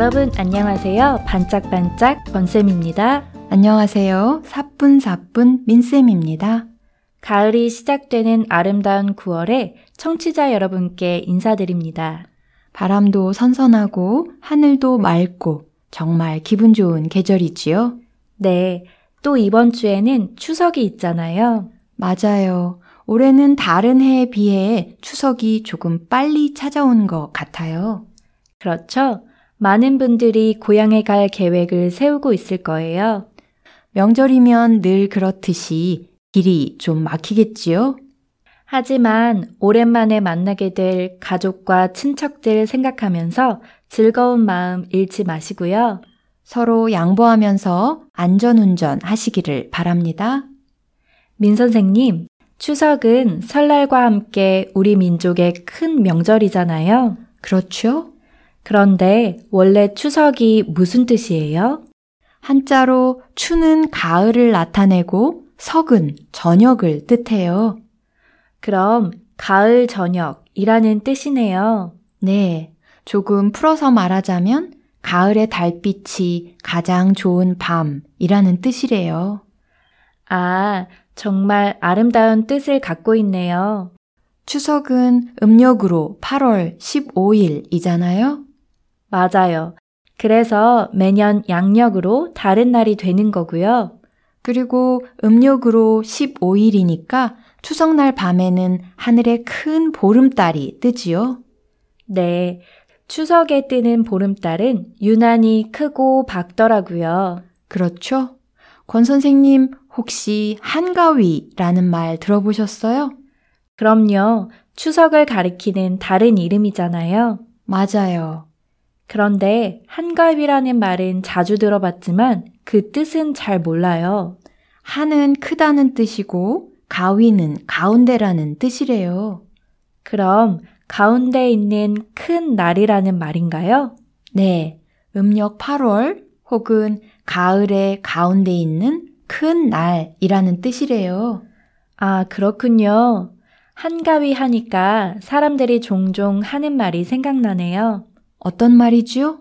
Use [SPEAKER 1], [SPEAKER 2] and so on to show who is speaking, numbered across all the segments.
[SPEAKER 1] 여러분 안녕하세요. 반짝반짝 권쌤입니다.
[SPEAKER 2] 안녕하세요. 사뿐사뿐 민쌤입니다.
[SPEAKER 1] 가을이 시작되는 아름다운 9월에 청취자 여러분께 인사드립니다.
[SPEAKER 2] 바람도 선선하고 하늘도 맑고 정말 기분 좋은 계절이지요?
[SPEAKER 1] 네. 또 이번 주에는 추석이 있잖아요.
[SPEAKER 2] 맞아요. 올해는 다른 해에 비해 추석이 조금 빨리 찾아온 것 같아요.
[SPEAKER 1] 그렇죠. 많은 분들이 고향에 갈 계획을 세우고 있을 거예요.
[SPEAKER 2] 명절이면 늘 그렇듯이 길이 좀 막히겠지요?
[SPEAKER 1] 하지만 오랜만에 만나게 될 가족과 친척들 생각하면서 즐거운 마음 잃지 마시고요.
[SPEAKER 2] 서로 양보하면서 안전운전 하시기를 바랍니다.
[SPEAKER 1] 민 선생님, 추석은 설날과 함께 우리 민족의 큰 명절이잖아요.
[SPEAKER 2] 그렇죠?
[SPEAKER 1] 그런데 원래 추석이 무슨 뜻이에요?
[SPEAKER 2] 한자로 추는 가을을 나타내고 석은 저녁을 뜻해요.
[SPEAKER 1] 그럼 가을 저녁이라는 뜻이네요.
[SPEAKER 2] 네. 조금 풀어서 말하자면 가을의 달빛이 가장 좋은 밤이라는 뜻이래요.
[SPEAKER 1] 아, 정말 아름다운 뜻을 갖고 있네요.
[SPEAKER 2] 추석은 음력으로 8월 15일이잖아요?
[SPEAKER 1] 맞아요. 그래서 매년 양력으로 다른 날이 되는 거고요.
[SPEAKER 2] 그리고 음력으로 15일이니까 추석날 밤에는 하늘에 큰 보름달이 뜨지요?
[SPEAKER 1] 네. 추석에 뜨는 보름달은 유난히 크고 밝더라고요.
[SPEAKER 2] 그렇죠? 권 선생님 혹시 한가위라는 말 들어보셨어요?
[SPEAKER 1] 그럼요. 추석을 가리키는 다른 이름이잖아요.
[SPEAKER 2] 맞아요.
[SPEAKER 1] 그런데 한가위라는 말은 자주 들어봤지만 그 뜻은 잘 몰라요.
[SPEAKER 2] 한은 크다는 뜻이고 가위는 가운데라는 뜻이래요.
[SPEAKER 1] 그럼 가운데 있는 큰 날이라는 말인가요?
[SPEAKER 2] 네. 음력 8월 혹은 가을의 가운데 있는 큰 날이라는 뜻이래요.
[SPEAKER 1] 아, 그렇군요. 한가위 하니까 사람들이 종종 하는 말이 생각나네요.
[SPEAKER 2] 어떤 말이지요?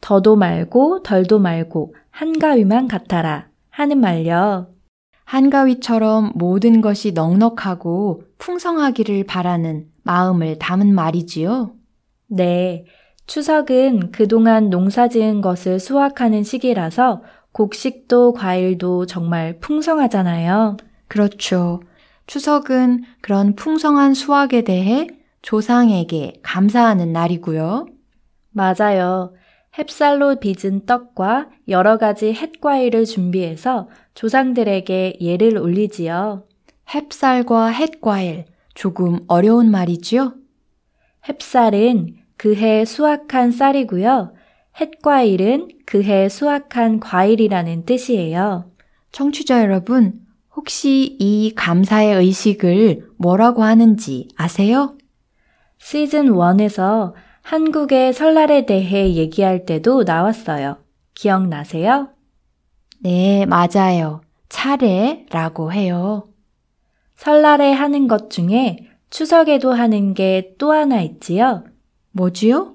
[SPEAKER 1] 더도 말고 덜도 말고 한가위만 같아라 하는 말요.
[SPEAKER 2] 한가위처럼 모든 것이 넉넉하고 풍성하기를 바라는 마음을 담은 말이지요.
[SPEAKER 1] 네. 추석은 그동안 농사 지은 것을 수확하는 시기라서 곡식도 과일도 정말 풍성하잖아요.
[SPEAKER 2] 그렇죠. 추석은 그런 풍성한 수확에 대해 조상에게 감사하는 날이고요.
[SPEAKER 1] 맞아요. 햅쌀로 빚은 떡과 여러 가지 햇과일을 준비해서 조상들에게 예를 올리지요.
[SPEAKER 2] 햅쌀과 햇과일, 조금 어려운 말이지요?
[SPEAKER 1] 햅쌀은 그해 수확한 쌀이고요. 햇과일은 그해 수확한 과일이라는 뜻이에요.
[SPEAKER 2] 청취자 여러분, 혹시 이 감사의 의식을 뭐라고 하는지 아세요?
[SPEAKER 1] 시즌 1에서 한국의 설날에 대해 얘기할 때도 나왔어요. 기억나세요?
[SPEAKER 2] 네, 맞아요. 차례라고 해요.
[SPEAKER 1] 설날에 하는 것 중에 추석에도 하는 게 또 하나 있지요?
[SPEAKER 2] 뭐지요?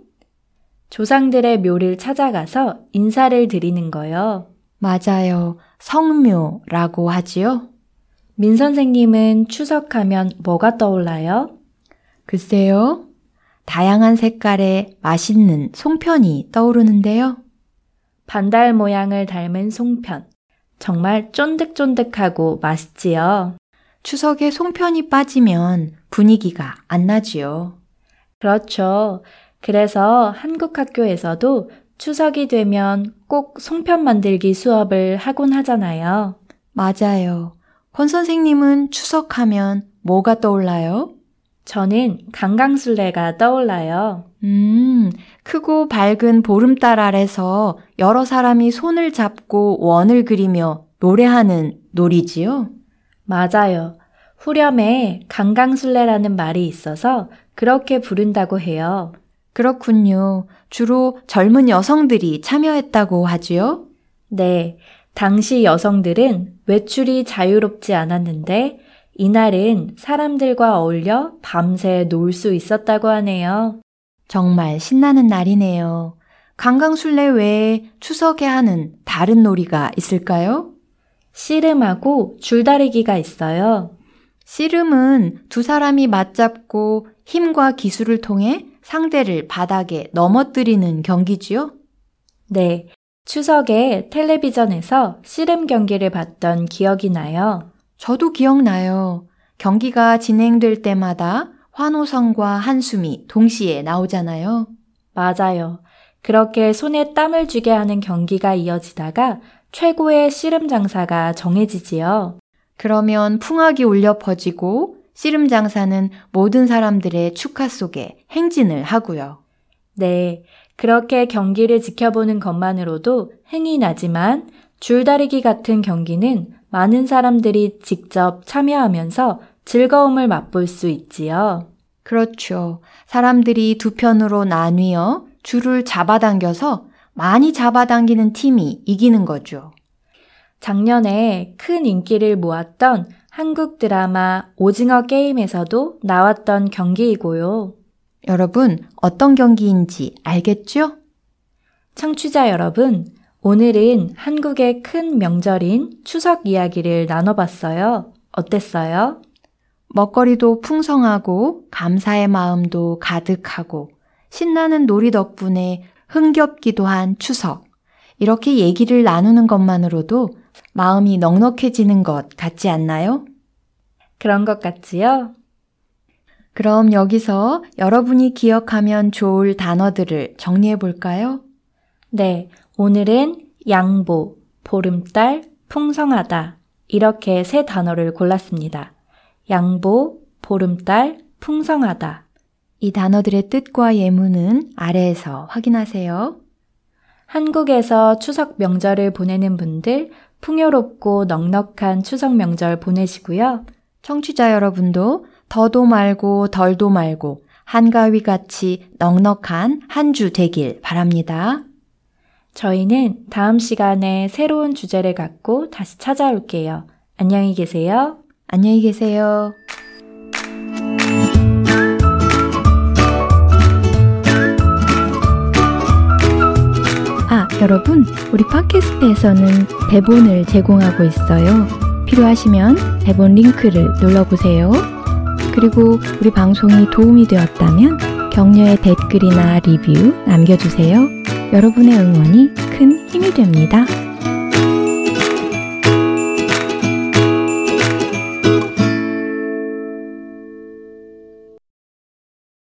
[SPEAKER 1] 조상들의 묘를 찾아가서 인사를 드리는 거요.
[SPEAKER 2] 맞아요. 성묘라고 하지요?
[SPEAKER 1] 민 선생님은 추석하면 뭐가 떠올라요?
[SPEAKER 2] 글쎄요. 다양한 색깔의 맛있는 송편이 떠오르는데요.
[SPEAKER 1] 반달 모양을 닮은 송편. 정말 쫀득쫀득하고 맛있지요.
[SPEAKER 2] 추석에 송편이 빠지면 분위기가 안 나지요.
[SPEAKER 1] 그렇죠. 그래서 한국 학교에서도 추석이 되면 꼭 송편 만들기 수업을 하곤 하잖아요.
[SPEAKER 2] 맞아요. 권 선생님은 추석하면 뭐가 떠올라요?
[SPEAKER 1] 저는 강강술래가 떠올라요.
[SPEAKER 2] 음, 크고 밝은 보름달 아래서 여러 사람이 손을 잡고 원을 그리며 노래하는 놀이지요?
[SPEAKER 1] 맞아요. 후렴에 강강술래라는 말이 있어서 그렇게 부른다고 해요.
[SPEAKER 2] 그렇군요. 주로 젊은 여성들이 참여했다고 하지요?
[SPEAKER 1] 네. 당시 여성들은 외출이 자유롭지 않았는데 이날은 사람들과 어울려 밤새 놀 수 있었다고 하네요.
[SPEAKER 2] 정말 신나는 날이네요. 강강술래 외에 추석에 하는 다른 놀이가 있을까요?
[SPEAKER 1] 씨름하고 줄다리기가 있어요.
[SPEAKER 2] 씨름은 두 사람이 맞잡고 힘과 기술을 통해 상대를 바닥에 넘어뜨리는 경기지요?
[SPEAKER 1] 네. 추석에 텔레비전에서 씨름 경기를 봤던 기억이 나요.
[SPEAKER 2] 저도 기억나요. 경기가 진행될 때마다 환호성과 한숨이 동시에 나오잖아요.
[SPEAKER 1] 맞아요. 그렇게 손에 땀을 쥐게 하는 경기가 이어지다가 최고의 씨름 장사가 정해지지요.
[SPEAKER 2] 그러면 풍악이 울려 퍼지고 씨름 장사는 모든 사람들의 축하 속에 행진을 하고요.
[SPEAKER 1] 네. 그렇게 경기를 지켜보는 것만으로도 흥이 나지만 줄다리기 같은 경기는 많은 사람들이 직접 참여하면서 즐거움을 맛볼 수 있지요.
[SPEAKER 2] 그렇죠. 사람들이 두 편으로 나뉘어 줄을 잡아당겨서 많이 잡아당기는 팀이 이기는 거죠.
[SPEAKER 1] 작년에 큰 인기를 모았던 한국 드라마 오징어 게임에서도 나왔던 경기이고요.
[SPEAKER 2] 여러분, 어떤 경기인지 알겠죠?
[SPEAKER 1] 청취자 여러분, 오늘은 한국의 큰 명절인 추석 이야기를 나눠봤어요. 어땠어요?
[SPEAKER 2] 먹거리도 풍성하고 감사의 마음도 가득하고 신나는 놀이 덕분에 흥겹기도 한 추석. 이렇게 얘기를 나누는 것만으로도 마음이 넉넉해지는 것 같지 않나요?
[SPEAKER 1] 그런 것 같지요?
[SPEAKER 2] 그럼 여기서 여러분이 기억하면 좋을 단어들을 정리해 볼까요?
[SPEAKER 1] 네, 오늘은 양보, 보름달, 풍성하다. 이렇게 세 단어를 골랐습니다. 양보, 보름달, 풍성하다.
[SPEAKER 2] 이 단어들의 뜻과 예문은 아래에서 확인하세요.
[SPEAKER 1] 한국에서 추석 명절을 보내는 분들 풍요롭고 넉넉한 추석 명절 보내시고요.
[SPEAKER 2] 청취자 여러분도 더도 말고 덜도 말고 한가위 같이 넉넉한 한 주 되길 바랍니다.
[SPEAKER 1] 저희는 다음 시간에 새로운 주제를 갖고 다시 찾아올게요. 안녕히 계세요.
[SPEAKER 2] 안녕히 계세요. 아, 여러분, 우리 팟캐스트에서는 대본을 제공하고 있어요. 필요하시면 대본 링크를 눌러보세요. 그리고 우리 방송이 도움이 되었다면 격려의 댓글이나 리뷰 남겨주세요. 여러분의 응원이 큰 힘이 됩니다.